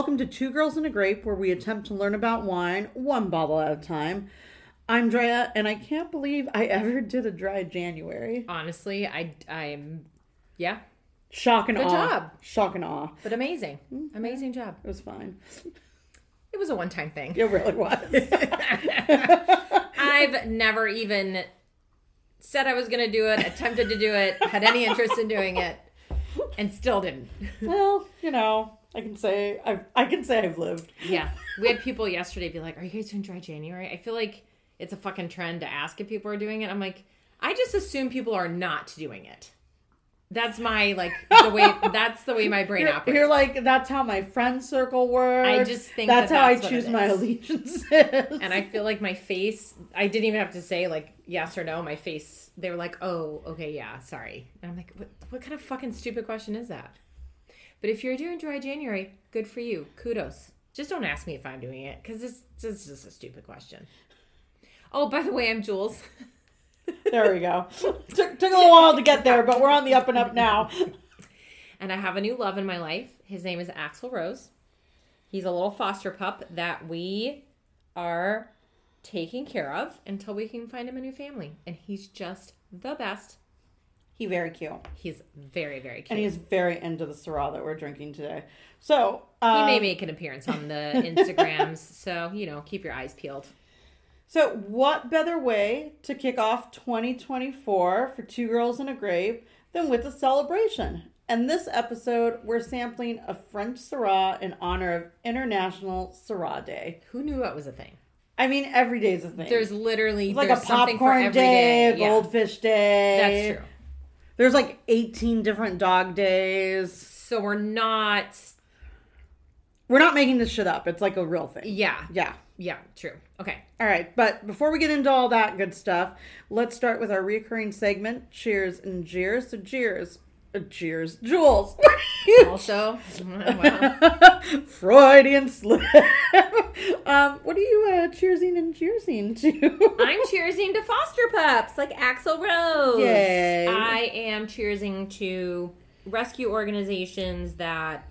Welcome to Two Girls and a Grape, where we attempt to learn about wine one bottle at a time. I'm Drea, and I can't believe I ever did a dry January. Honestly, I I'm yeah, Shock and Good awe. job. Shock and awe. but amazing. Mm-hmm. Amazing job. It was fine. It was a one-time thing. It really was. I've never even said I was going to do it, attempted to do it, had any interest in doing it, and still didn't. well, you know, I can say I've I can say I've lived. Yeah. We had people yesterday be like, Are you guys doing dry January? I feel like it's a fucking trend to ask if people are doing it. I'm like, I just assume people are not doing it. That's my like the way that's the way my brain You're, operates. you're like that's how my friend circle works. I just think that's that how that's I choose my allegiances. and I feel like my face, I didn't even have to say like yes or no. My face, they were like, oh, okay, yeah, sorry. And I'm like, what, what kind of fucking stupid question is that? But if you're doing dry January, good for you. Kudos. Just don't ask me if I'm doing it because this, this is just a stupid question. Oh, by the way, I'm Jules. there we go. took, took a little while to get there, but we're on the up and up now. and I have a new love in my life. His name is Axel Rose. He's a little foster pup that we are taking care of until we can find him a new family. And he's just the best. He very cute, He's very, very cute. and he's very into the Syrah that we're drinking today. So he um, may make an appearance on the Instagrams, so you know, keep your eyes peeled. So, what better way to kick off 2024 for Two Girls and a Grape than with a celebration? And this episode, we're sampling a French Syrah in honor of International Syrah Day. Who knew that was a thing? I mean, every day's a thing. There's literally like there's a something for popcorn every day, day. Yeah, goldfish day. that's true. There's like 18 different dog days. So we're not. We're not making this shit up. It's like a real thing. Yeah, Yeah. yeah, true. Okay. All right, but before we get into all that good stuff, let's start with our recurring segment, Cheers and Jeers. So, Jeers. Cheers. Jules. Also, well, Freudian slip. um, what are you uh, cheersing and jeersing to? I'm cheersing to foster pups like Axel Rose. Yay. I am cheersing to rescue organizations that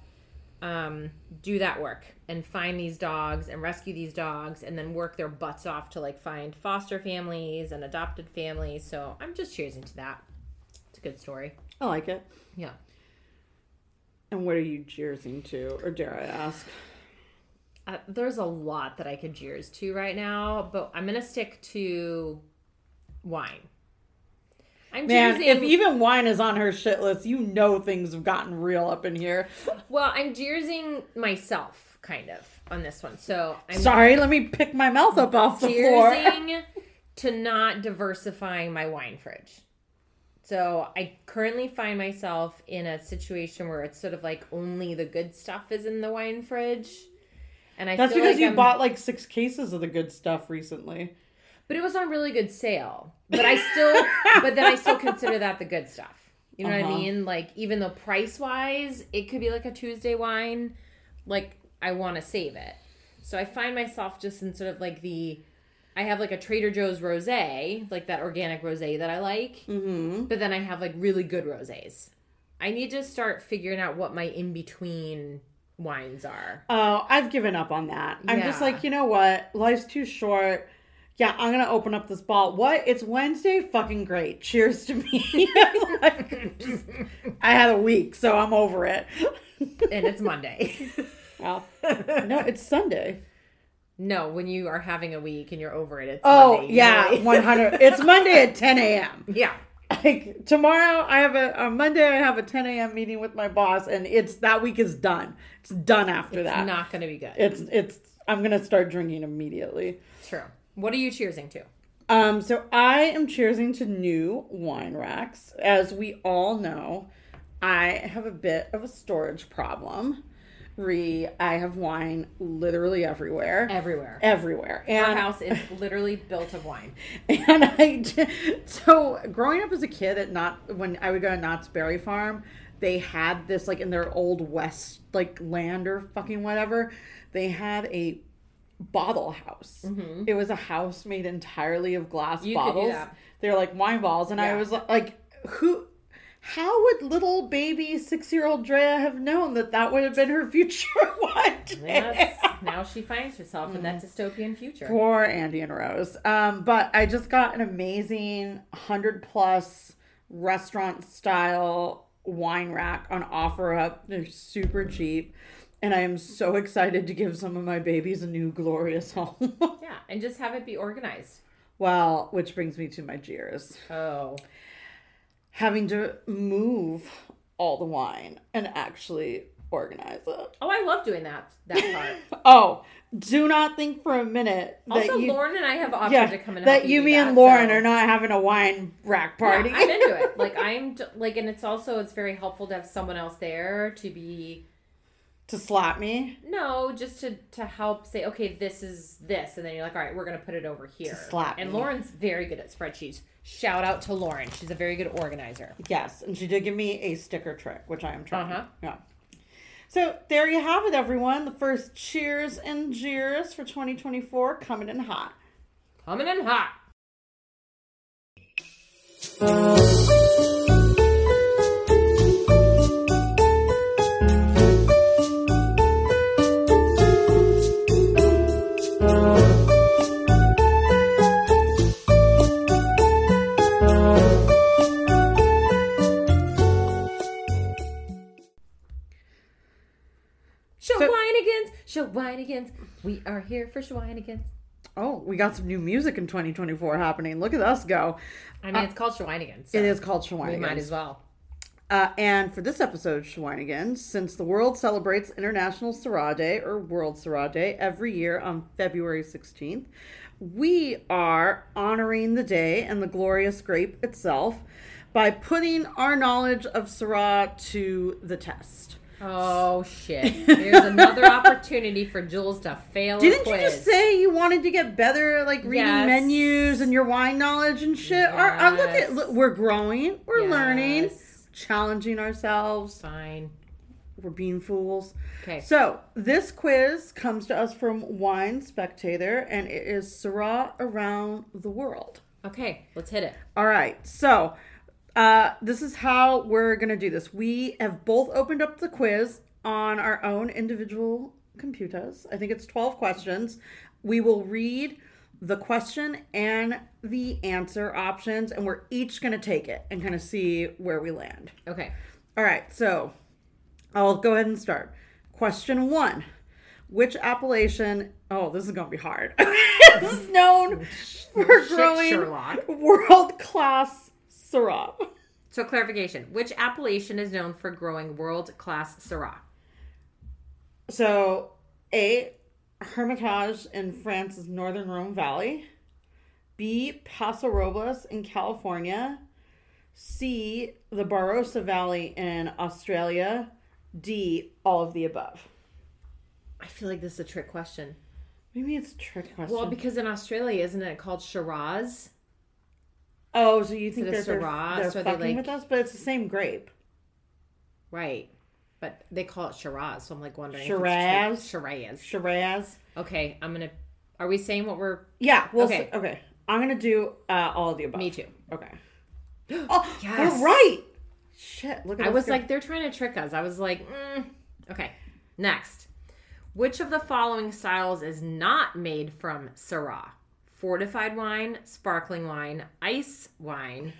um, do that work and find these dogs and rescue these dogs and then work their butts off to like find foster families and adopted families. So I'm just cheersing to that. It's a good story. I like it. Yeah. And what are you cheersing to, or dare I ask? Uh, there's a lot that I could cheers to right now, but I'm gonna stick to wine. I'm Man, cheersing- if even wine is on her shit list, you know things have gotten real up in here. Well, I'm jeersing myself, kind of, on this one. So I'm Sorry, let me pick my mouth up off the floor. to not diversifying my wine fridge. So I currently find myself in a situation where it's sort of like only the good stuff is in the wine fridge. And I That's because like you I'm- bought like six cases of the good stuff recently. but it was on really good sale. But I still but then I still consider that the good stuff. You know what Uh-huh. I mean? Like even though price wise it could be like a Tuesday wine, like I want to save it. So I find myself just in sort of like the I have like a Trader Joe's rosé, like that organic rosé that I like. Mm-hmm. But then I have like really good rosés. I need to start figuring out what my in between wines are. Oh, I've given up on that. I'm just like, you know what? Life's too short. Yeah, I'm gonna open up this ball. What? It's Wednesday. Fucking great. Cheers to me. Like, just- I had a week, so I'm over it. And it's Monday. well, no, it's Sunday. No, when you are having a week and you're over it, it's Oh Monday. yeah, usually. 100. It's Monday at 10 a.m. yeah. Like tomorrow, I have a on Monday. I have a 10 a.m. meeting with my boss, and it's that week is done. It's done after that. It's that. not going to be good. it's it's. I'm gonna start drinking immediately. True. What are you cheersing to? Um, so I am cheersing to new wine racks. As we all know, I have a bit of a storage problem. Re, I have wine literally everywhere. Everywhere. Everywhere. Our house is literally built of wine. and I so growing up as a kid at not when I would go to Knott's Berry Farm, they had this like in their old west like land or fucking whatever. They had a bottle house. It was a house made entirely of glass Mm-hmm. You bottles. They're like wine balls, and I Yeah. was like, who? How would little baby six year old Drea have known that that would have been her future one day? Yes. now she finds herself in that dystopian future. Poor Andy and Rose. Um, but I just got an amazing 100 plus restaurant style wine rack on offer up. They're super cheap. And I am so excited to give some of my babies a new glorious home. Yeah, and just have it be organized. well, which brings me to my jeers. Oh. Having to move all the wine and actually organize it. Oh, I love doing that that part. Oh, do not think for a minute that also, you Lauren and I have offered yeah, to come and that you, me, and that, Lauren so- are not having a wine rack party. Yeah, I'm into it. Like I'm d- like, and it's also it's very helpful to have someone else there to be to slap me. no, just to to help say, okay, this is this, and then you're like, all right, we're gonna put it over here. slap and me. Lauren's very good at spreadsheets. Shout out to Lauren. She's a very good organizer. Yes, and she did give me a sticker trick, which I am trying. Uh-huh. Yeah. So there you have it, everyone. The first cheers and jeers for 2024 coming in hot. Coming in hot. Shawinigans. We are here for Shawinigans. Oh, we got some new music in 2024 happening. Look at us go. I mean, it's called Shawinigans. So It is called We might as well. Uh, and for this episode of Shawinigans, since the world celebrates International Syrah Day or World Syrah Day every year on February 16th, we are honoring the day and the glorious grape itself by putting our knowledge of Syrah to the test. Oh shit! There's another opportunity for Jules to fail. Didn't you just say you wanted to get better, like reading Yes. menus and your wine knowledge and shit? Uh, look at look, we're growing, we're learning, challenging ourselves. Fine. We're being fools. Okay. So this quiz comes to us from Wine Spectator, and it is Syrah around the world. Okay. Let's hit it. All right, so uh, this is how we're gonna do this. We have both opened up the quiz on our own individual computers. I think it's twelve questions. We will read the question and the answer options, and we're each gonna take it and kind of see where we land. Okay. All right, so I'll go ahead and start. Question one Which appellation, oh, this is going to be hard, is known for growing world class Syrah? So clarification: Which appellation is known for growing world-class Syrah? So, A, Hermitage in France's northern Rhone Valley. B, Paso Robles in California. C, the Barossa Valley in Australia. D, all of the above. I feel like this is a trick question. Maybe it's a trick question. Well, because in Australia, isn't it called Shiraz? Oh, so you think that they're, Syrah? they're So they, fucking like- with us? But it's the same grape. Right. But they call it Shiraz, so I'm like wondering. Shiraz? Shiraz. Shiraz. Okay, I'm gonna. Are we saying what we're? Yeah. Well, Okay. okay. okay. I'm gonna do uh, all of the above. Me too. Okay. Oh, Yes. we're right. Shit. Look at I was like, they're trying to trick us. I was like, mm. okay. Next, which of the following styles is not made from Syrah? Fortified wine, sparkling wine, ice wine.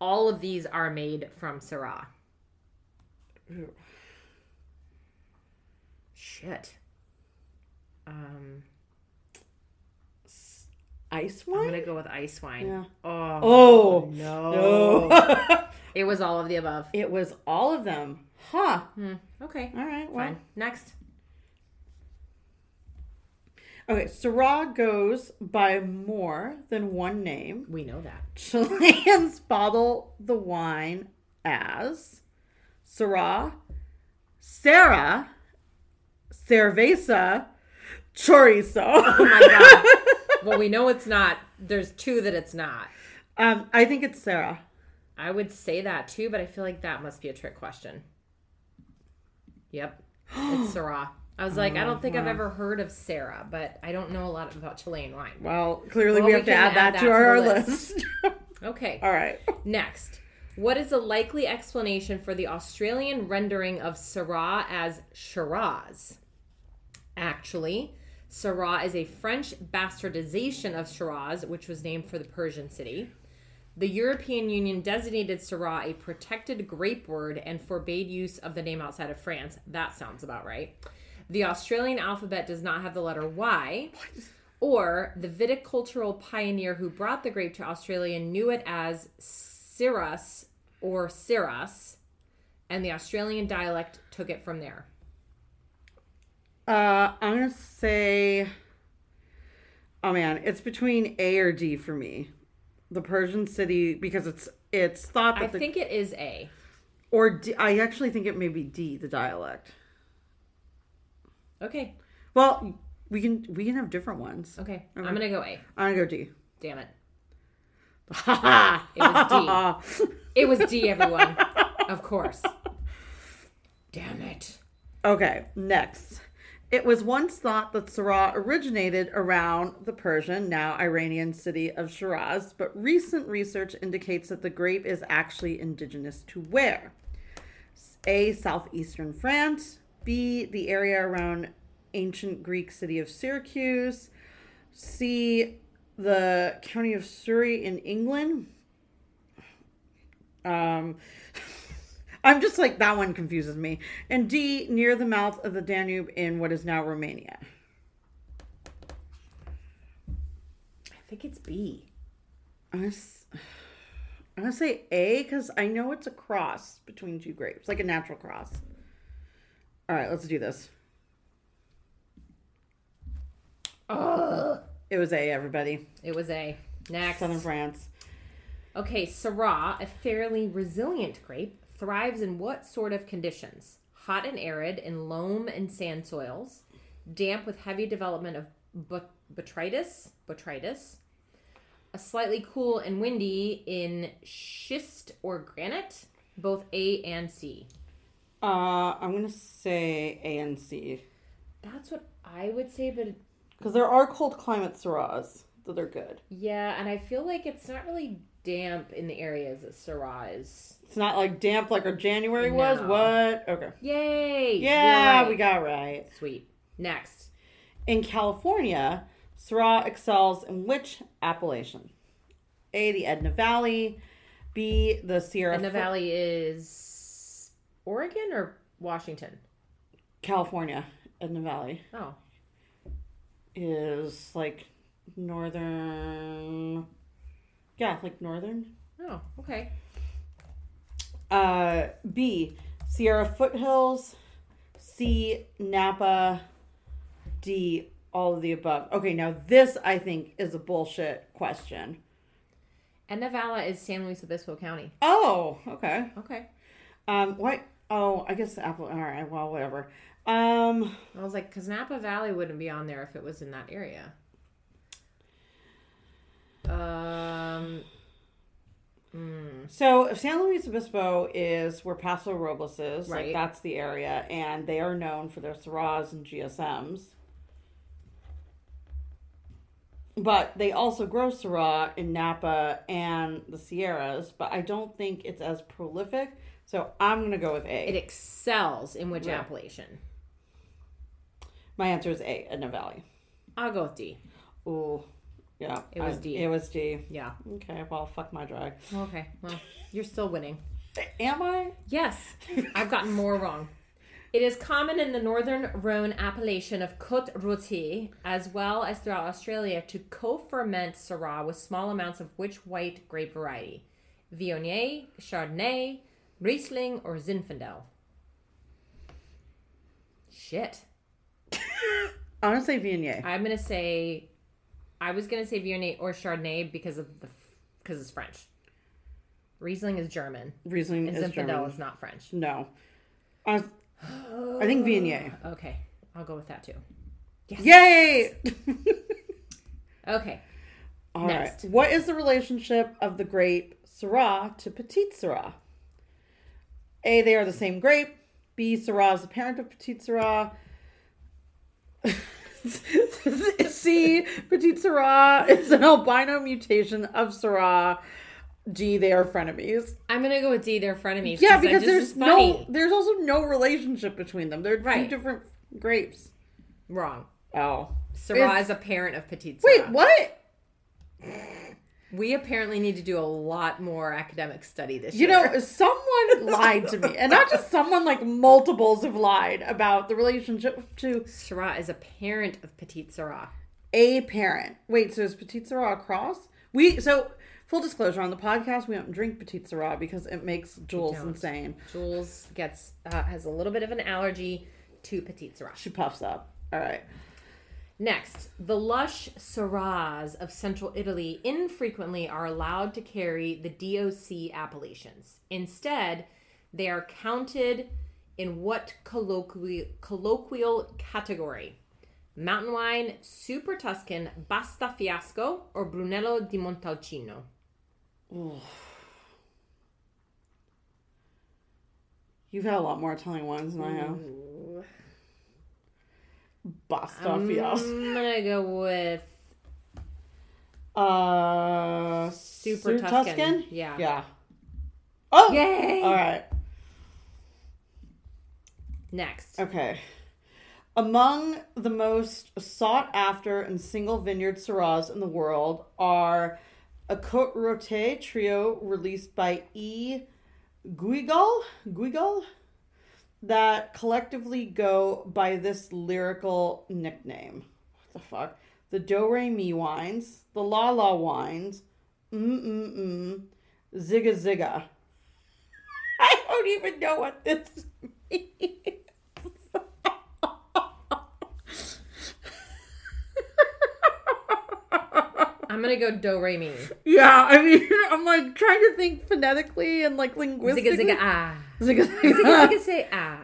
All of these are made from Syrah. Shit. Um, ice wine. I'm gonna go with ice wine. Yeah. Oh, Oh no! no! It was all of the above. it was all of them. Huh. Hmm. Okay, All right. Well. fine. Next. Okay. Syrah goes by more than one name. We know that. Chileans bottle the wine as Syrah, Sarah, Cerveza, Chorizo. Oh my god. well, we know it's not. There's two that it's not. um, I think it's Sarah. I would say that too, but I feel like that must be a trick question. Yep. It's Syrah. I was like, I don't oh, think I've ever heard of Sarah, but I don't know a lot about Chilean wine. Well, clearly Well, we we have to can add that to that to our list. list. Okay. All right. Next. What is the likely explanation for the Australian rendering of Syrah as Shiraz? Actually, Syrah is a French bastardization of Shiraz, which was named for the Persian city. The European Union designated Syrah a protected grape word and forbade use of the name outside of France. That sounds about right. The Australian alphabet does not have the letter Y. Or the viticultural pioneer who brought the grape to Australia knew it as Syrah or Syrah, and the Australian dialect took it from there. Uh, I'm gonna say. Oh man, it's between A or D for me. The Persian city because it's it's thought that I the think it is A. or D, I actually think it may be D, the dialect. Okay, Well, we can we can have different ones. okay. I'm gonna go A. I'm gonna go D. Damn it. It was D. It was D, everyone. of course. Damn it. Okay, next. It was once thought that Syrah originated around the Persian, now Iranian city of Shiraz, but recent research indicates that the grape is actually indigenous to where? A. Southeastern France. B. The area around ancient Greek city of Syracuse. C. The county of Surrey in England. Um, I'm just like that one confuses me. And D near the mouth of the Danube in what is now Romania. I think it's B. I'm gonna, s- I'm gonna say A because I know it's a cross between two grapes, like a natural cross. All right, let's do this. It was A, everybody. It was A. Next. Southern France. Okay, Syrah, a fairly resilient grape, thrives in what sort of conditions? Hot and arid in loam and sand soils, damp with heavy development of but- botrytis, botrytis, a slightly cool and windy in schist or granite, both A and C. Uh, I'm gonna say A and C That's what I would say, but because there are cold climate Syrahs that they're good. yeah, and I feel like it's not really damp in the areas that Syrah is. It's not like damp like our January was. What? Okay. Yay! Yeah, right. we got right. Sweet. Next. In California, Syrah excels in which appellation? A, the Edna Valley. B, the Sierra Fo- Valley is Oregon or Washington? California. Edna Valley Oh, is like northern. Yeah, like northern. oh, okay. Uh, B, Sierra foothills. C, Napa. D, all of the above. Okay, now this I think is a bullshit question. Edna Valley is San Luis Obispo County. Oh, okay. Okay. Um, what? Oh, I guess Apple. All right. Well, whatever. Um, I was like, because Napa Valley wouldn't be on there if it was in that area. Um, so San Luis Obispo is where Paso Robles is. Like that's the area, and they are known for their Syrahs and GSMs. But they also grow Syrah in Napa and the Sierras, but I don't think it's as prolific. So I'm gonna go with A. it excels in which Yeah. appellation? My answer is A, Edna Valley. I'll go with D. Ooh, yeah. It was I- D. It was D. Yeah. Okay, well, fuck my drag. Okay. Well, you're still winning. Am I? Yes, I've gotten more wrong. It is common in the northern Rhone appellation of Côte Rôtie, as well as throughout Australia, to co-ferment Syrah with small amounts of which white grape variety? Viognier, Chardonnay, Riesling, or Zinfandel? Shit. Say Viognier. I'm gonna say, I was gonna say Viognier or Chardonnay because of the because it's French. Riesling is German, Riesling and is Zinfandel German. is not French. No. I, I think Viognier. Okay, I'll go with that too. Yay! Okay. All right. What is the relationship of the grape Syrah to Petite Syrah? A. They are the same grape. B. Syrah is the parent of Petite Syrah. C. Petite Syrah is an albino mutation of Syrah. D, they are frenemies. I'm gonna go with D. They're frenemies. Yeah, because there's no, there's also no relationship between them. They're Right. two different grapes. wrong. Oh, Syrah is a parent of Petite Syrah. wait, what? We apparently need to do a lot more academic study this You year. You know, someone lied to me, and not just someone. Like multiples have lied about the relationship to Syrah is a parent of Petite Syrah. a parent. Wait, so is Petite Syrah a cross? We so full disclosure on the podcast, we don't drink Petite Syrah because it makes Jules insane. Jules gets uh, has a little bit of an allergy to Petite Syrah. She puffs up. All right. Next, the lush Syrahs of central Italy infrequently are allowed to carry the DOC appellations. Instead, they are counted in what colloquial, colloquial category? Mountain wine, Super Tuscan, Basta Fiasco, or Brunello di Montalcino? You've had a lot more Italian wines than I have. Basta fiasco. I'm gonna go with Uh, Super Sur Tuscan. Yeah. Yeah. Oh. Yay! All right. Next. Okay. Among the most sought after and single vineyard Syrahs in the world are a Côte Rôtie trio released by E. Guigal, Guigal, that collectively go by this lyrical nickname. What the fuck? The Do Re Mi wines, the La La wines, mm mm mm, Zigga Zigga. I don't even know what this means. I'm gonna go Do Re Mi. Yeah, I mean, I'm like trying to think phonetically and like linguistically. Zigga zigga ah. Zigga Zigga zigga. say ah.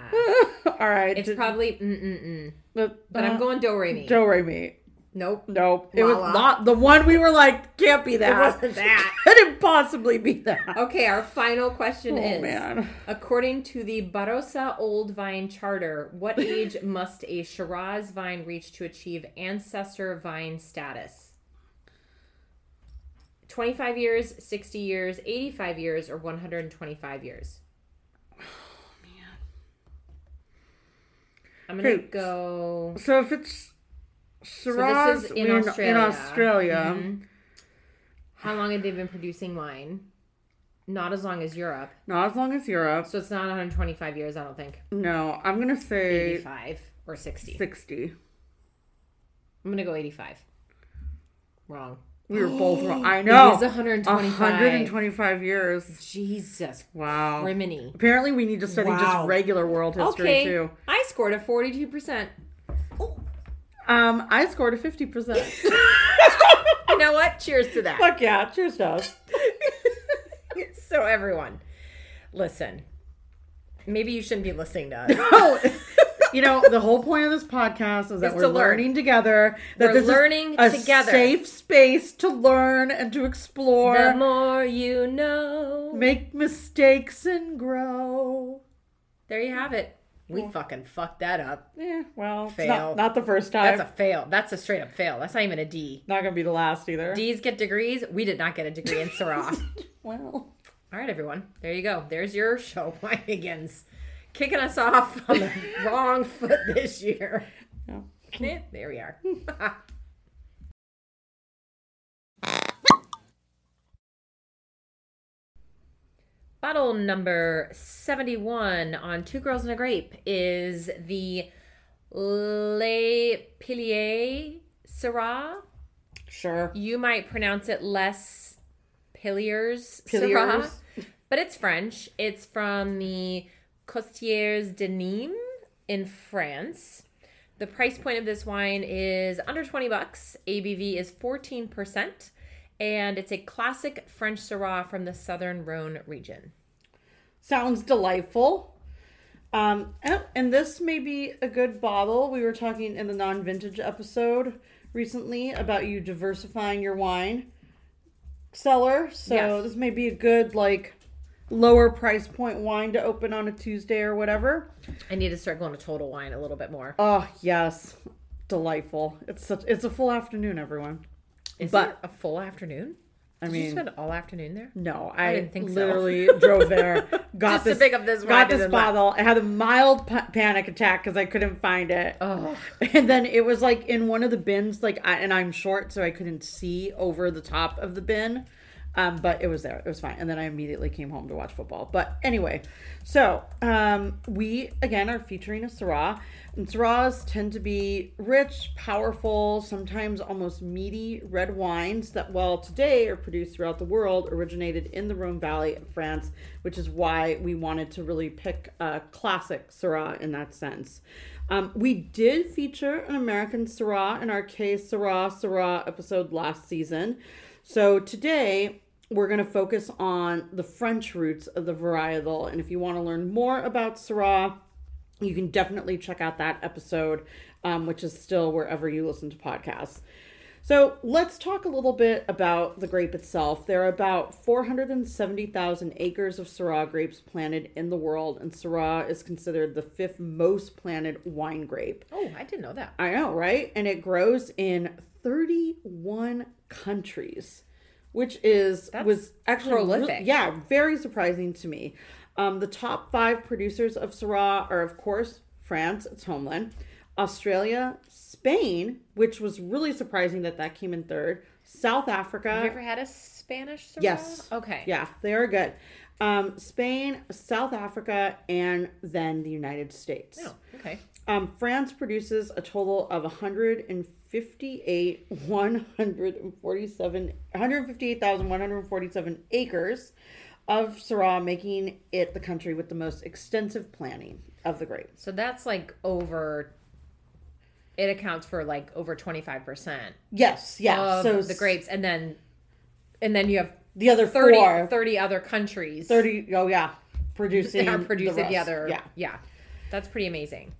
All right, It's probably mm mm mm. but, But I'm going Do Re Mi. Do re mi. Nope. Nope, it was La La. not the one we were like. Can't be that. It wasn't that. Couldn't possibly be that. Okay, our final question Oh is man. According to the Barossa Old Vine Charter, what age must a Shiraz vine reach to achieve ancestor vine status? 25 years, 60 years, 85 years, or 125 years? I'm gonna Okay. go. So if it's Shiraz is in in Australia. in Australia, Mhm. How long have they been producing wine? Not as long as Europe. not as long as Europe. So it's not 125 years, I don't think. No, I'm gonna say 85 or 60. sixty. I'm gonna go 85. Wrong. We were both wrong. I It know. is 125. 125 years. Jesus Wow. criminy. Apparently, we need to study Wow. just regular world history Okay, too. I scored a 42%. Um, I scored a 50%. You know what? Cheers to that. Fuck yeah. Cheers to us. so everyone, listen. Maybe you shouldn't be listening to us. Oh, you know, the whole point of this podcast is that we're to learn. learning together. That We're this learning is a together. safe space to learn and to explore, the more you know. make mistakes and grow. There you have it. We fucking fucked that up. Yeah, well, Fail. not, not the first time. That's a fail. That's a straight up fail. That's not even a D. not gonna be the last either. D's get degrees. We did not get a degree in Syrah. well, All right, everyone. There you go. There's your show, Winegans. Kicking us off on the wrong foot this year. yeah. There we are. Bottle number 71 on Two Girls and a Grape is the Le Pilier Syrah. sure. You might pronounce it Les Piliers Piliers. Syrah, but it's French. It's from the Costières de Nîmes in France. The price point of this wine is under 20 bucks. ABV is 14%, and it's a classic French Syrah from the southern Rhone region. Sounds delightful. Um, and, and this may be a good bottle. We were talking in the non-vintage episode recently about you diversifying your wine cellar. So Yes. this may be a good like lower price point wine to open on a Tuesday or whatever. I need to start going to Total Wine a little bit more. Oh yes, delightful. It's such it's a full afternoon, everyone. Is but- it a full afternoon? I Did mean, you spend all afternoon there? no, I, didn't think so. literally drove there, got Just to this, pick up this got this then left. bottle. I had a mild pa- panic attack because I couldn't find it. Oh, And then it was like in one of the bins, like, I, and I'm short, so I couldn't see over the top of the bin. Um, but it was there. It was fine. And then I immediately came home to watch football. But anyway, so um, we again are featuring a Syrah. And Syrahs tend to be rich, powerful, sometimes almost meaty red wines that, while today are produced throughout the world, originated in the Rhone Valley of France, which is why we wanted to really pick a classic Syrah in that sense. Um, we did feature an American Syrah in our Que Syrah Syrah episode last season. So today we're going to focus on the French roots of the varietal. And if you want to learn more about Syrah, you can definitely check out that episode, um, which is still wherever you listen to podcasts. So let's talk a little bit about the grape itself. There are about 470,000 acres of Syrah grapes planted in the world, and Syrah is considered the fifth most planted wine grape. oh, I didn't know that. I know, right? And it grows in 31 countries, which is That's was actually really- yeah, very surprising to me. Um, the top five producers of Syrah are, of course, France, its homeland, Australia, Spain, which was really surprising that that came in third, South Africa. Have you ever had a Spanish Syrah? Yes. Okay. Yeah, they are good. Um, Spain, South Africa, and then the United States. Oh, okay. Um, France produces a total of 158, 147, 158,147 acres of Syrah, making it the country with the most extensive planting of the grape. So that's like over. It accounts for like over twenty five percent Yes, yeah. of so the grapes, and then, and then you have the other 30, four, 30 other countries 30, oh yeah, producing are producing the, rest. other. Yeah. yeah, that's pretty amazing.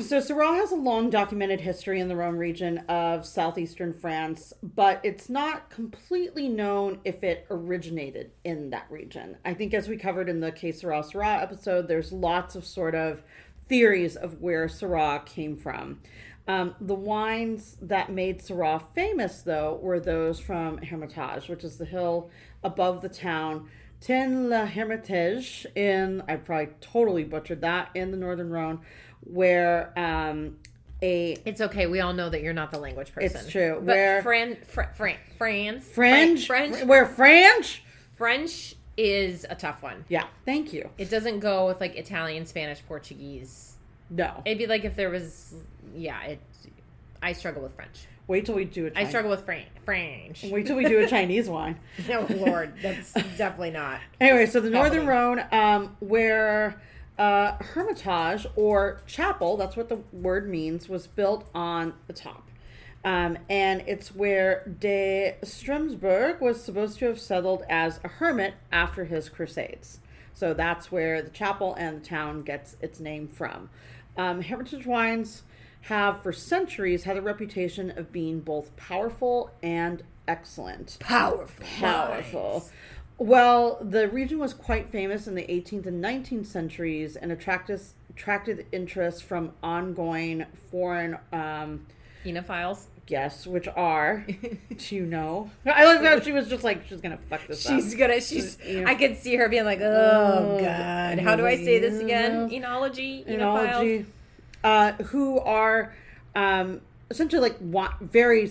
So Syrah has a long documented history in the Rhone region of southeastern France, but it's not completely known if it originated in that region. I think as we covered in the Que Syrah Syrah episode, there's lots of sort of theories of where Syrah came from. Um, the wines that made Syrah famous, though, were those from Hermitage, which is the hill above the town. Tin la Hermitage in, I probably totally butchered that, in the Northern Rhone, where um, a It's okay. We all know that you're not the language person. It's true. But Where- Fran, Fr- Fran, France, French, French, where French? French is a tough one. Yeah, thank you. It doesn't go with like Italian, Spanish, Portuguese. No, It'd be like if there was, yeah. It. I struggle with French. wait till we do a I Chinese. I struggle with Fran- French. Wait till we do a Chinese wine. Oh Lord, that's definitely not. Anyway, so the Northern Rhone, um, where uh, Hermitage or chapel, that's what the word means, was built on the top. Um, and it's where de Stromsburg was supposed to have settled as a hermit after his crusades. So that's where the chapel and the town gets its name from. Um, Hermitage wines have for centuries had a reputation of being both powerful and excellent Powerful. powerful. Well, the region was quite famous in the 18th and 19th centuries and attracted attracted interest from ongoing foreign um, Enophiles. Yes, which are, do you know? I love how she was just like, she's gonna fuck this up. She's gonna. She's. I could see her being like, "Oh Oh, God, how do I say this again?" Enology. Enology, Enophiles. uh, who are um, essentially like wa- very,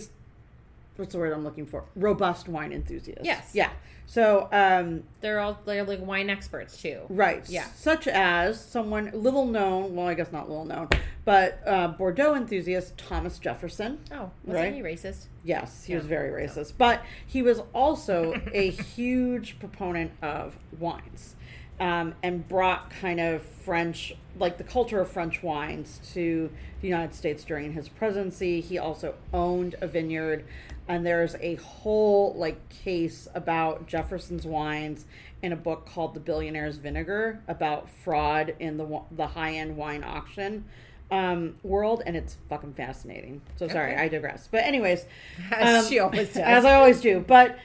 what's the word I'm looking for? Robust wine enthusiasts. Yes. Yeah. So, um, They're all they're like wine experts too. Right. Yeah. Such as someone little known, well, I guess not little known, but uh, Bordeaux enthusiast Thomas Jefferson. Oh, wasn't Right. he racist? Yes, he was very racist, but he was also a huge proponent of wines um, and brought kind of French, like the culture of French wines to the United States during his presidency. He also owned a vineyard, and there's a whole like case about Jefferson's wines in a book called The Billionaire's Vinegar about fraud in the the high end wine auction um, world, and it's fucking fascinating. So sorry, Okay. I digress. But anyways, As um, she always does. as I always do. But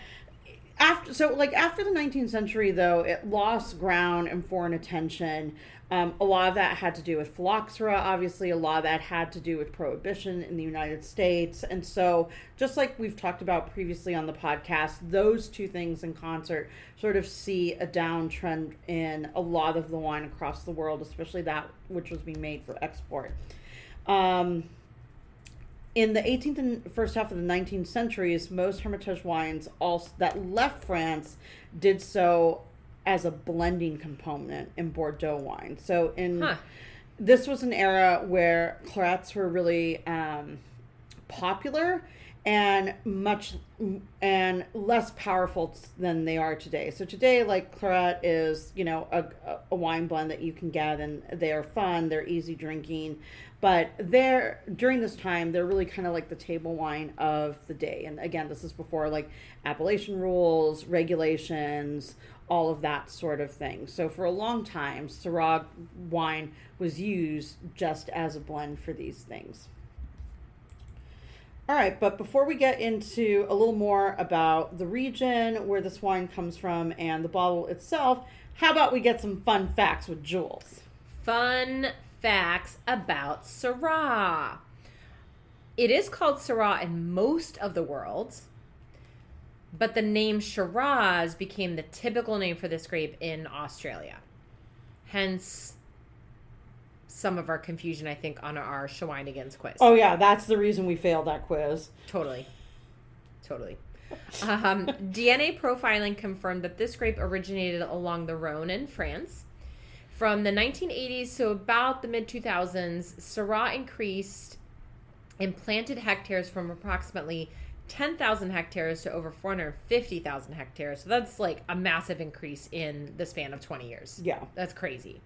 after, so like after the 19th century, though, it lost ground and foreign attention. Um, a lot of that had to do with phylloxera, obviously. A lot of that had to do with prohibition in the United States. And so, just like we've talked about previously on the podcast, those two things in concert sort of see a downtrend in a lot of the wine across the world, especially that which was being made for export. Um, in the 18th and first half of the 19th centuries, most Hermitage wines also, that left France did so as a blending component in Bordeaux wine. So in Huh. this was an era where clarets were really um, popular and much and less powerful than they are today. So today, like claret is you know a, a wine blend that you can get, and they are fun, they're easy drinking. But they're during this time, they're really kind of like the table wine of the day. And again, this is before like appellation rules, regulations, all of that sort of thing. So for a long time, Syrah wine was used just as a blend for these things. All right, but before we get into a little more about the region, where this wine comes from, and the bottle itself, how about we get some fun facts with Jules? Fun facts about Syrah. It is called Syrah in most of the world, but the name Shiraz became the typical name for this grape in Australia. Hence, some of our confusion, I think, on our Shawinigan's quiz. Oh yeah, that's the reason we failed that quiz. Totally. Totally. Um, DNA profiling confirmed that this grape originated along the Rhone in France. From the 1980s to about the mid 2000s, Syrah increased in planted hectares from approximately 10,000 hectares to over 450,000 hectares. So that's like a massive increase in the span of 20 years. Yeah. That's crazy.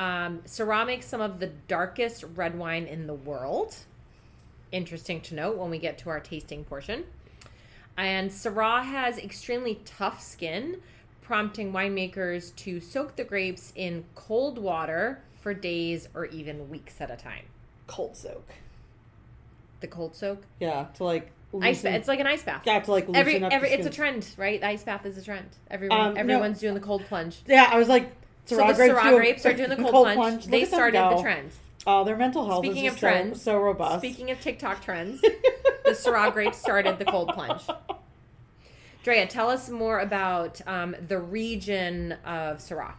Um, Syrah makes some of the darkest red wine in the world. Interesting to note when we get to our tasting portion. And Syrah has extremely tough skin, prompting winemakers to soak the grapes in cold water for days or even weeks at a time. Cold soak. The cold soak, Yeah, to like ice. loosen- It's like an ice bath. yeah, to like loosen Every up every it's a trend, right? The ice bath is a trend. Everyone Um, no. everyone's doing the cold plunge. Yeah, I was like, So the Syrah grapes are doing the cold, plunge. Look They started the trend. Oh, their mental health Speaking is of just so- trends, so, robust. Speaking of TikTok trends, the Syrah grapes started the cold plunge. Drea, tell us more about um, the region of Syrah.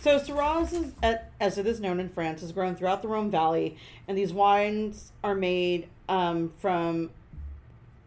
So Syrah, is, as it is known in France, is grown throughout the Rhone Valley, and these wines are made um, from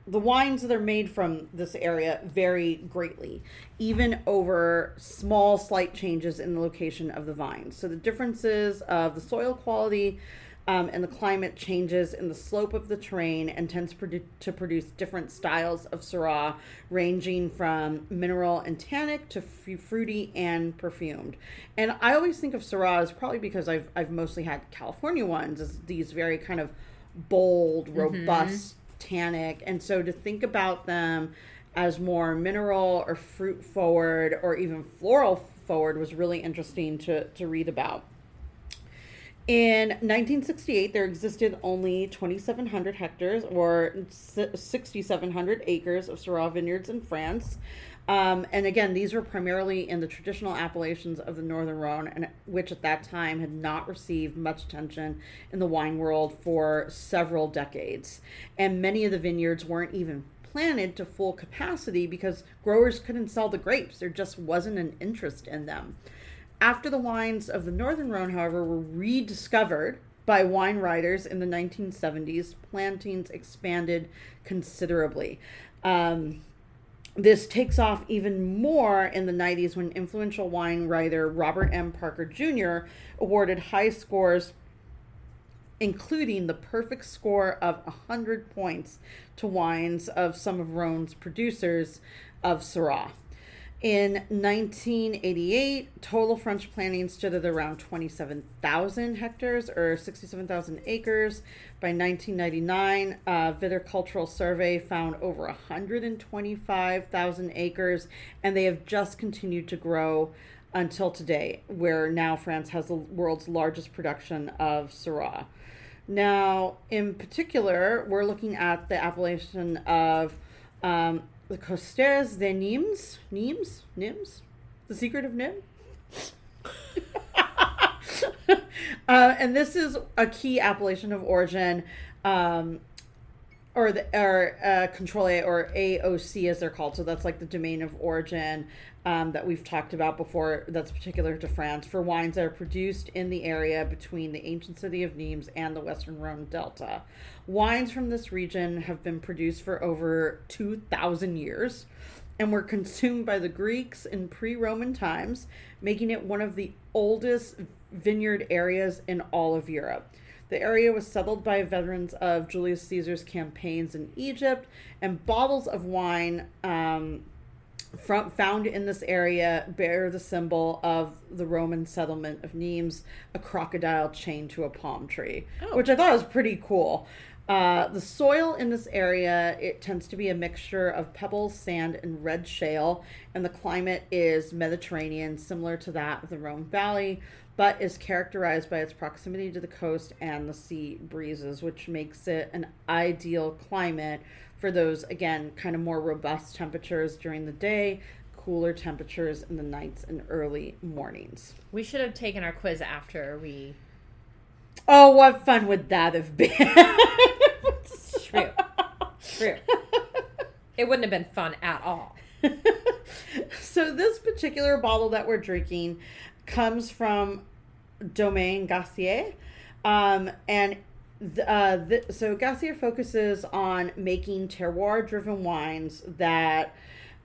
the wines that are made from this area vary greatly, even over small, slight changes in the location of the vines. So the differences of the soil quality um, and the climate changes in the slope of the terrain and tends produ- to produce different styles of Syrah, ranging from mineral and tannic to f- fruity and perfumed. And I always think of Syrah as probably because I've I've mostly had California ones as these very kind of bold, robust tannic, and so to think about them as more mineral or fruit forward or even floral forward was really interesting to to read about. In 1968, there existed only 2,700 hectares or 6,700 acres of Syrah vineyards in France. Um, and again, these were primarily in the traditional appellations of the Northern Rhone, and which at that time had not received much attention in the wine world for several decades. And many of the vineyards weren't even planted to full capacity because growers couldn't sell the grapes. There just wasn't an interest in them. After the wines of the Northern Rhone, however, were rediscovered by wine writers in the 1970s, plantings expanded considerably. Um, this takes off even more in the 90s when influential wine writer Robert M. Parker Jr. awarded high scores, including the perfect score of 100 points to wines of some of Rhone's producers of Syrah. In 1988, total French planting stood at around 27,000 hectares or 67,000 acres. By 1999, a viticultural survey found over 125,000 acres, and they have just continued to grow until today, where now France has the world's largest production of Syrah. Now, in particular, we're looking at the appellation of um, the Costières de Nimes. Nimes? Nimes, The Secret of Nim? uh, and this is a key appellation of origin, um, or the or uh, control A or AOC as they're called. So that's like the domain of origin um, that we've talked about before. That's particular to France for wines that are produced in the area between the ancient city of Nimes and the Western Rhone Delta. Wines from this region have been produced for over two thousand years and were consumed by the Greeks in pre Roman times, making it one of the oldest vineyard areas in all of Europe. The area was settled by veterans of Julius Caesar's campaigns in Egypt, and bottles of wine um, from, found in this area bear the symbol of the Roman settlement of Nimes, a crocodile chained to a palm tree, Oh. which I thought was pretty cool. Uh, the soil in this area it tends to be a mixture of pebbles, sand, and red shale, and the climate is Mediterranean, similar to that of the Rhone Valley, but is characterized by its proximity to the coast and the sea breezes, which makes it an ideal climate for those again kind of more robust temperatures during the day, cooler temperatures in the nights and early mornings. We should have taken our quiz after we. Oh, what fun would that have been? True. True. It wouldn't have been fun at all. so this particular bottle that we're drinking comes from Domaine Gassier, um, and uh, so Gassier focuses on making terroir-driven wines that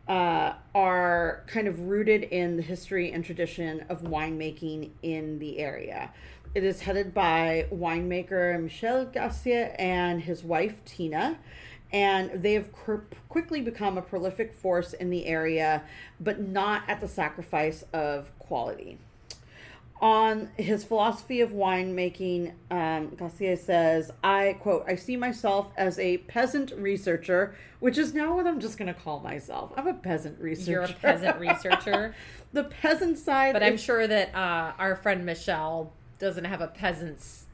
uh, are kind of rooted in the history and tradition of winemaking in the area. It is headed by winemaker Michel Gassier and his wife Tina and they have qu- quickly become a prolific force in the area, but not at the sacrifice of quality. On his philosophy of winemaking, um, Gassier says, I quote, I see myself as a peasant researcher, which is now what I'm just going to call myself. I'm a peasant researcher. You're a peasant researcher. the peasant side. But I'm sure that uh, our friend Michel doesn't have a peasant's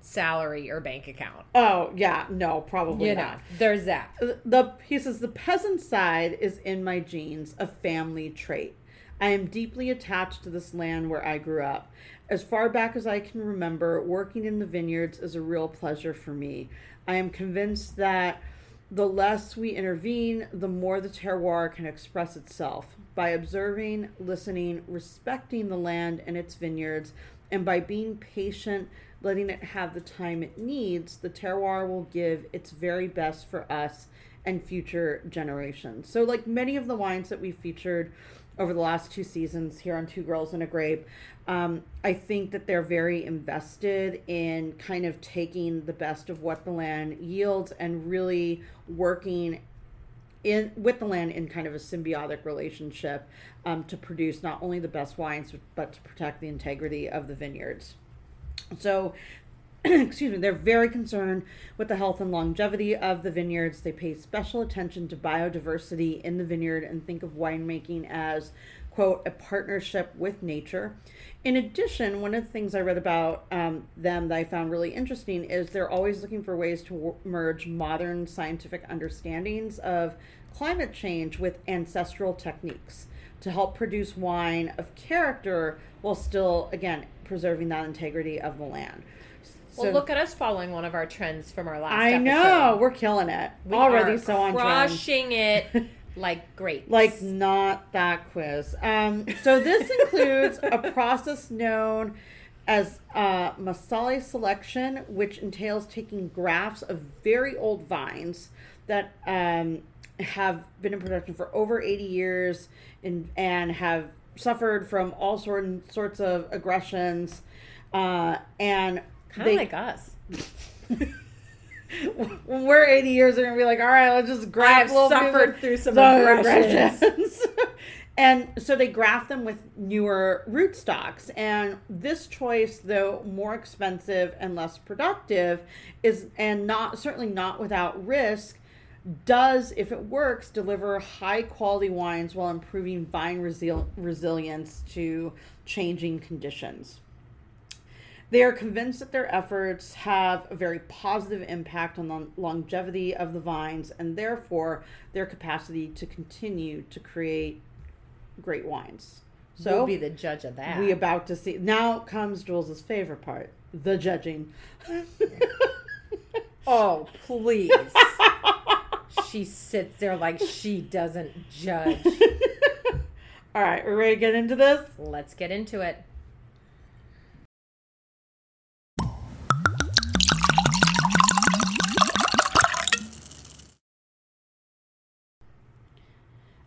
salary or bank account. Oh, yeah, no, probably You know, not. there's that. the he says the peasant side is in my genes, a family trait. I am deeply attached to this land where I grew up. As far back as I can remember, working in the vineyards is a real pleasure for me. I am convinced that the less we intervene, the more the terroir can express itself. By observing, listening, respecting the land and its vineyards, and by being patient, letting it have the time it needs, the terroir will give its very best for us and future generations. So, like many of the wines that we've featured over the last two seasons here on Two Girls and a Grape, um, I think that they're very invested in kind of taking the best of what the land yields and really working in with the land in kind of a symbiotic relationship um, to produce not only the best wines but to protect the integrity of the vineyards. So, excuse me, they're very concerned with the health and longevity of the vineyards. They pay special attention to biodiversity in the vineyard and think of winemaking as, quote, a partnership with nature. In addition, one of the things I read about um, them that I found really interesting is they're always looking for ways to w- merge modern scientific understandings of climate change with ancestral techniques to help produce wine of character while still, again, preserving that integrity of the land. Well, look at us following one of our trends from our last I episode. know we're killing it We already. So on trend, crushing it like great. like not that quiz. Um, so this includes a process known as uh, Massale selection, which entails taking grafts of very old vines that um, have been in production for over 80 years and, and have suffered from all sort, sorts of aggressions. Uh, and kind of like us. when we're 80 years, they're gonna be like, all right, let's just I grab have a little bit suffered through some some aggressions. and so they graft them with newer rootstocks. And this choice, though more expensive and less productive, is and not certainly not without risk. Does, if it works, deliver high quality wines while improving vine resil- resilience to changing conditions. They are convinced that their efforts have a very positive impact on the longevity of the vines and therefore their capacity to continue to create great wines. So we'll be the judge of that. we about to see. Now comes Jules' favorite part: the judging. oh, please. she sits there like she doesn't judge. All right, we're ready to get into this. Let's get into it.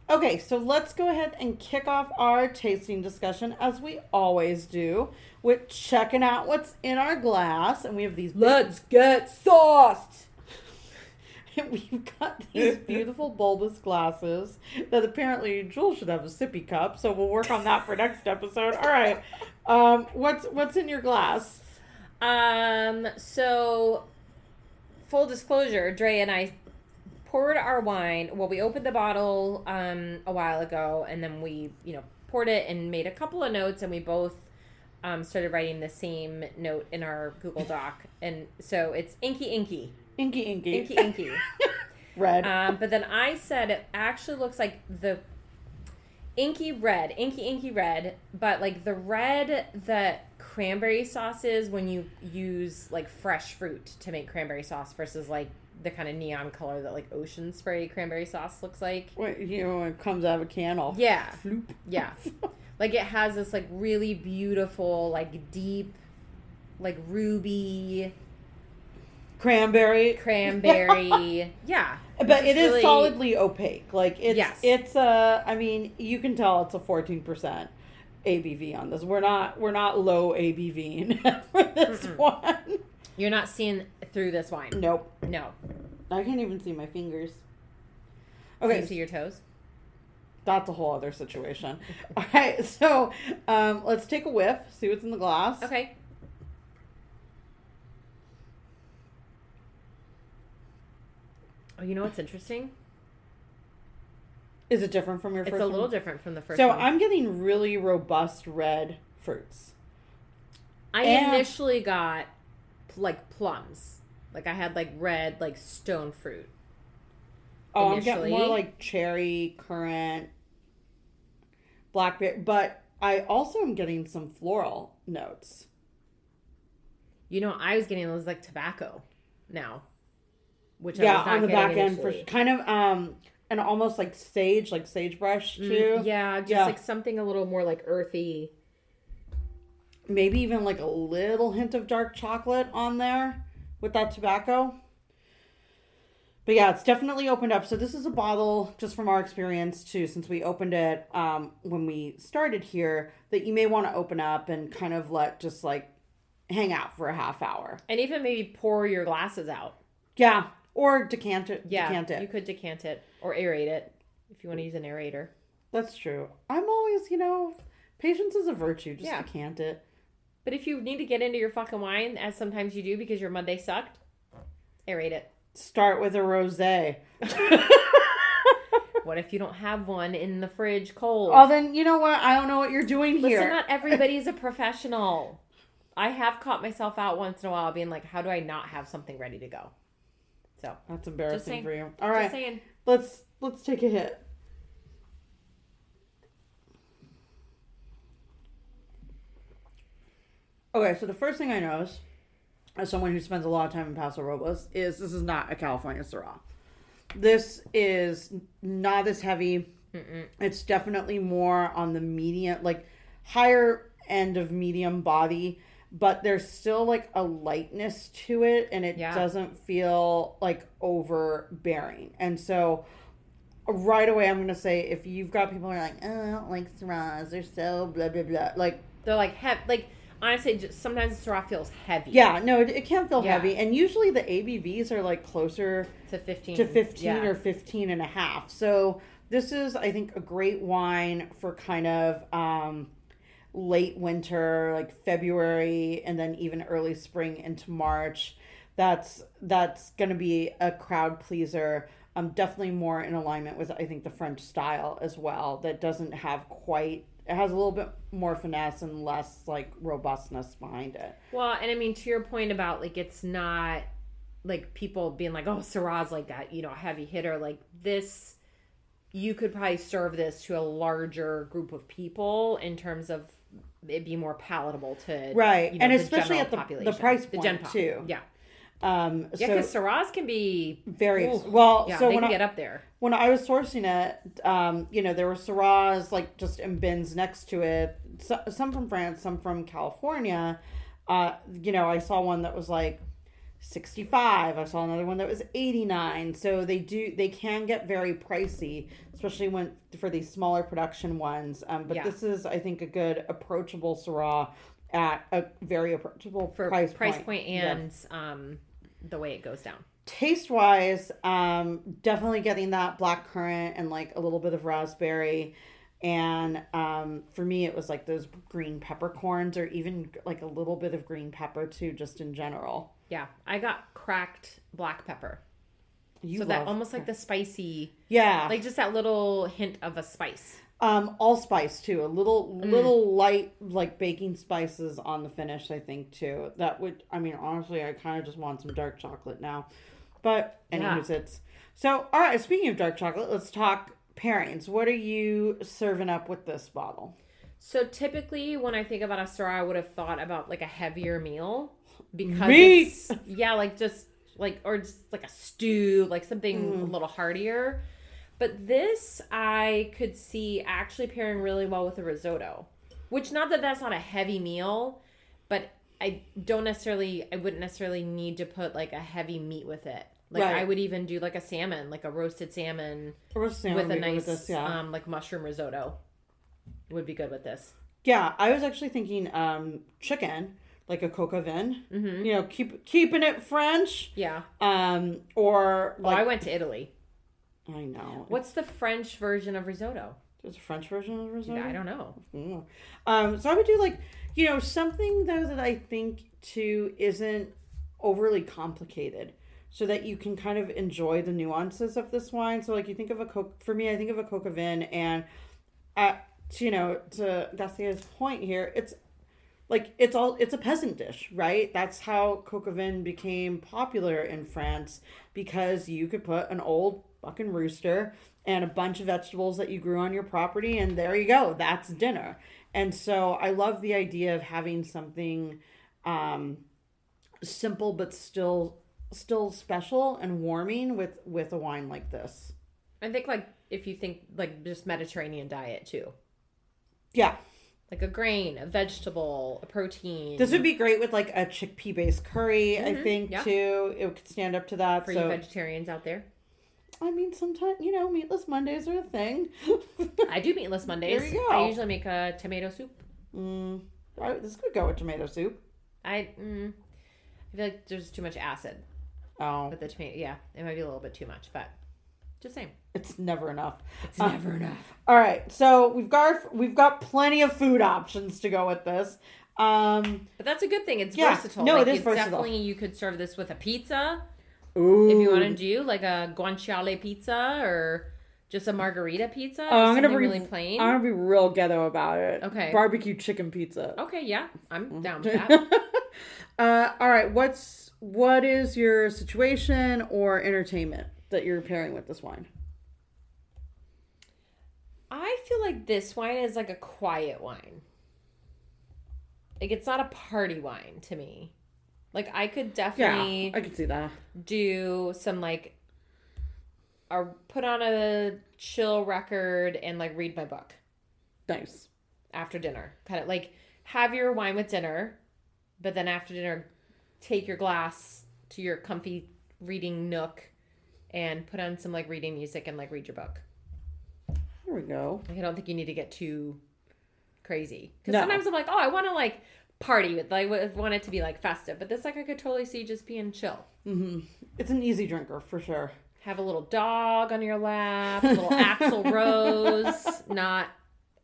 Okay, so let's go ahead and kick off our tasting discussion as we always do with checking out what's in our glass. And we have these Let's get sauced. And we've got these beautiful bulbous glasses that apparently Jules should have a sippy cup, so we'll work on that for next episode. All right. Um, what's what's in your glass? Um, so full disclosure, Dre and I poured our wine. Well, we opened the bottle um a while ago and then we, you know, poured it and made a couple of notes and we both um started writing the same note in our Google Doc. And so it's inky inky. Inky inky. Inky inky. Red. Um, but then I said it actually looks like the inky red, inky inky red, but like the red that cranberry sauce is when you use like fresh fruit to make cranberry sauce versus like the kind of neon color that like ocean spray cranberry sauce looks like. Wait, you know, it comes out of a can all Yeah. floop. Yeah. like it has this like really beautiful, like deep, like ruby Cranberry. cranberry. yeah. But It's really- solidly opaque. Like it's Yes. it's a I mean, you can tell it's a 14% ABV on this. We're not we're not low ABV for this one. You're not seeing through this wine. Nope. No. I can't even see my fingers. Can Okay, you see your toes? that's a whole other situation. All right, so um, let's take a whiff, see what's in the glass. Okay. Oh, you know what's interesting? Is it different from your It's first a one? little different from the first So one. I'm getting really robust red fruits. I and- initially got like plums. Like I had like red, like stone fruit. Oh, I'm getting more like cherry, currant, blackberry, but I also am getting some floral notes. You know, I was getting those like tobacco now, which I yeah, on the back end for kind of um and almost like sage, like sagebrush too. Mm, yeah, just Yeah. like something a little more like earthy. Maybe even like a little hint of dark chocolate on there with that tobacco. But yeah, it's definitely opened up. So this is a bottle, just from our experience too, since we opened it um, when we started here, that you may want to open up and kind of let just like hang out for a half hour. And even maybe pour your glasses out. Yeah, or decant it. Yeah, decant it. you could decant it or aerate it if you want to use an aerator. That's true. I'm always, you know, patience is a virtue. Just Yeah. decant it. But if you need to get into your fucking wine, as sometimes you do because your Monday sucked, aerate it. Start with a rosé. What if you don't have one in the fridge cold? Oh, then you know what? I don't know what you're doing Listen, here. not everybody's a professional. I have caught myself out once in a while being like, how do I not have something ready to go? So, That's embarrassing for you. All right, let's let's take a hit. Okay, so the first thing I notice, as someone who spends a lot of time in Paso Robles, is this is not a California Syrah. This is not as heavy. It's definitely more on the medium, like higher end of medium body, but there's still like a lightness to it, and it Yeah. doesn't feel like overbearing. And so, right away, I'm gonna say if you've got people who are like, oh, I don't like Syrahs, they're so blah blah blah, like They're like, hev- like, honestly, just, sometimes the Syrah feels heavy. yeah, no, it, it can feel Yeah. heavy, and usually the ABVs are like closer To 15. to 15 Yeah. or 15 and a half. So this is, I think, a great wine for kind of um, late winter, like February, and then even early spring into March. That's that's going to be a crowd pleaser. Um, definitely more in alignment with I think the French style as well. That doesn't have quite. It has a little bit more finesse and less like robustness behind it. Well, and I mean, to your point about like, it's not like people being like, oh, Syrah's like that, you know, heavy hitter. Like, this you could probably serve this to a larger group of people in terms of it be more palatable to Right. you know, And the especially at the- the price the gen point, pop. too. Yeah, Um, yeah, so because Syrahs can be very Ooh. well. yeah, so they when can I, get up there. when I was sourcing it, um, you know, there were Syrahs like just in bins next to it. So, some from France, some from California. Uh, you know, I saw one that was like 65. I saw another one that was 89. So they do they can get very pricey, especially when for these smaller production ones. Um, but Yeah. this is I think a good approachable Syrah at a very approachable for price, price, point. point Yeah and um the way it goes down. taste wise um definitely getting that black currant and like a little bit of raspberry and um for me it was like those green peppercorns or even like a little bit of green pepper too just in general Yeah, I got cracked black pepper, you so that almost like the spicy, yeah like just that little hint of a spice. Um allspice too a little Mm. little light like baking spices on the finish i think too that would i mean honestly i kind of just want some dark chocolate now but Yeah. anyways it's so all right speaking of dark chocolate let's talk pairings what are you serving up with this bottle So typically, when I think about a Syrah, I would have thought about like a heavier meal because Meat! it's yeah, like just like or just like a stew, like something a little heartier. But this I could see actually pairing really well with a risotto, which not that that's not a heavy meal, but I don't necessarily I wouldn't necessarily need to put like a heavy meat with it. Like Right. I would even do like a salmon, like a roasted salmon Roast salmon with a would be good nice this, yeah. um like mushroom risotto. Would be good with this. yeah i was actually thinking um chicken like a coq au vin Mm-hmm. you know keep keeping it french Yeah. um or Well, I went to Italy. I know What's the French version of risotto? there's a french version of risotto I don't know. Mm. Um, so I would do like, you know, something though that I think too isn't overly complicated, so that you can kind of enjoy the nuances of this wine. So like you think of a coke for me, I think of a coq au vin, and at you know to Gassier's point here, it's like it's all it's a peasant dish, right? That's how coq au vin became popular in France because you could put an old fucking rooster and a bunch of vegetables that you grew on your property and there you go. That's dinner. And so I love the idea of having something um simple but still still special and warming with with a wine like this. I think like if you think like just Mediterranean diet too, Yeah. like a grain, a vegetable, a protein. This would be great with like a chickpea based curry, I Mhm, think yeah. too. It could stand up to that. for so you vegetarians out there. I mean, sometimes you know, meatless Mondays are a thing. I do meatless Mondays. There you go. I usually make a tomato soup. mm, right, this could go with tomato soup. I mm, I feel like there's too much acid Oh, with the tomato. Yeah, it might be a little bit too much, but just saying. it's never enough. It's Uh, never enough. All right, so we've got we've got plenty of food options to go with this. Um, But that's a good thing. It's Yeah. versatile. No, like, it is it's versatile. Definitely, you could serve this with a pizza ooh, if you want to do like a guanciale pizza or just a margherita pizza. Oh, I'm gonna be really plain. I'm gonna be real ghetto about it. Okay. barbecue chicken pizza. Okay, yeah, I'm down with that. uh, all right, what's what is your situation or entertainment that you're pairing with this wine? I feel like this wine is like a quiet wine. Like it's not a party wine to me. Like I could definitely Yeah, I could see that. do some like or put on a chill record and like read my book Nice. after dinner. Kind of like have your wine with dinner, but then after dinner take your glass to your comfy reading nook and put on some like reading music and like read your book. There we go. Like, I don't think you need to get too crazy. Because No. sometimes I'm like, oh, I want to like party with, like, I want it to be like festive. But this, like, I could totally see just being chill. hmm It's an easy drinker for sure. Have a little dog on your lap, a little Axl Rose, not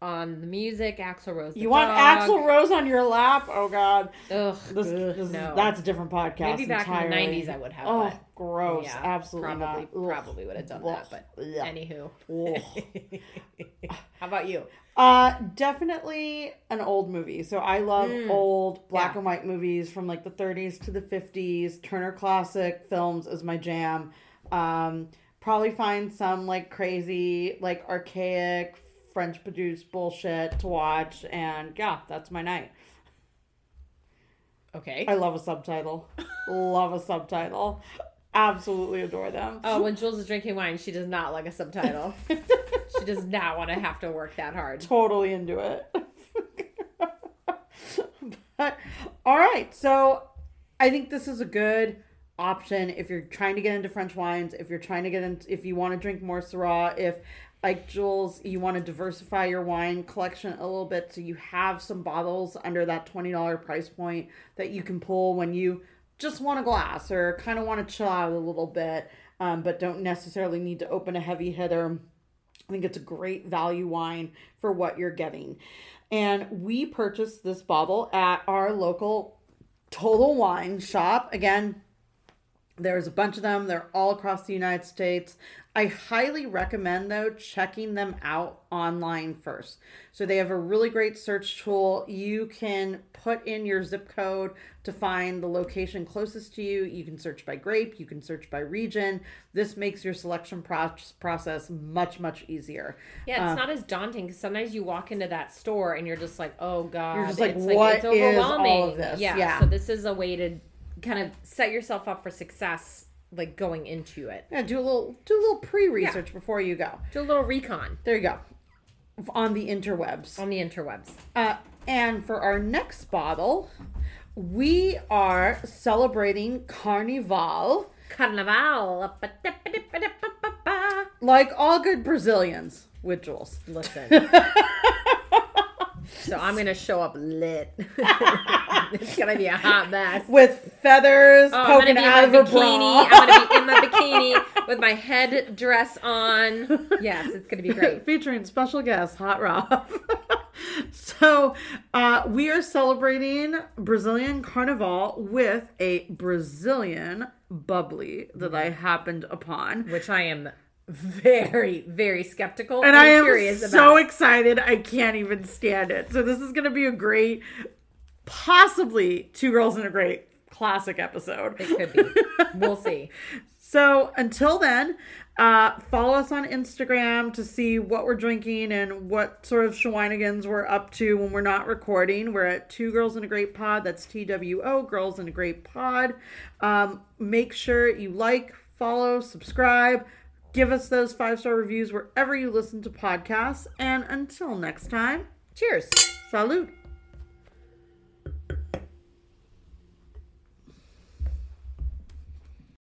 on the music. Axl Rose. You want dog. Axl Rose on your lap? Oh God, Ugh, this, ugh, this no. that's a different podcast. Maybe back entirely. in the '90s I would have. Oh, gross! yeah, Absolutely probably, not. Probably would have done that. But Yeah. anywho, how about you? Uh, definitely an old movie. So I love Mm. old black Yeah. and white movies from like the 30s to the 50s. Turner Classic Films is my jam. Um, probably find some like crazy, like archaic French produced bullshit to watch, and yeah, that's my night. Okay. I love a subtitle. love a subtitle. Absolutely adore them. Oh, when Jules is drinking wine, she does not like a subtitle. she does not want to have to work that hard. totally into it. but all right, so I think this is a good option if you're trying to get into French wines, if you're trying to get into if you want to drink more Syrah, if like Jules, you want to diversify your wine collection a little bit so you have some bottles under that $20 price point that you can pull when you just want a glass or kind of want to chill out a little bit, um, but don't necessarily need to open a heavy hitter. I think it's a great value wine for what you're getting. And we purchased this bottle at our local Total Wine shop. Again, there's a bunch of them. They're all across the United States. I highly recommend, though, checking them out online first. So they have a really great search tool. You can put in your zip code to find the location closest to you. You can search by grape, you can search by region. This makes your selection pro- process much, much easier. Yeah, it's um, not as daunting because sometimes you walk into that store and you're just like, oh god, You're just like, it's "What it's is all overwhelming. of this? Yeah, Yeah. So this is a way to kind of set yourself up for success, like going into it. Yeah, do a little do a little pre-research before you go. Do a little recon There you go. On the interwebs. on the interwebs. Uh, and for our next bottle, we are celebrating Carnival Carnival. like all good Brazilians with Jules. Listen. so I'm gonna show up lit. it's gonna be a hot mess. With feathers Oh, poking out of her bikini. bra. I'm gonna be in my bikini with my head dress on. Yes, it's gonna be great. Featuring special guest, Hot Rob. so uh, we are celebrating Brazilian Carnival with a Brazilian bubbly that I happened upon. Which I am very, very skeptical and I am curious so excited I can't even stand it. So this is going to be a great, possibly two girls and a grape classic episode. It could be. We'll see. So until then, uh, follow us on Instagram to see what we're drinking and what sort of shenanigans we're up to when we're not recording. We're at Two Girls and a Grape Pod. That's T W O, Girls in a Great Pod. Um, make sure you like, follow, subscribe. Give us those five star reviews wherever you listen to podcasts. And until next time, Cheers. salute.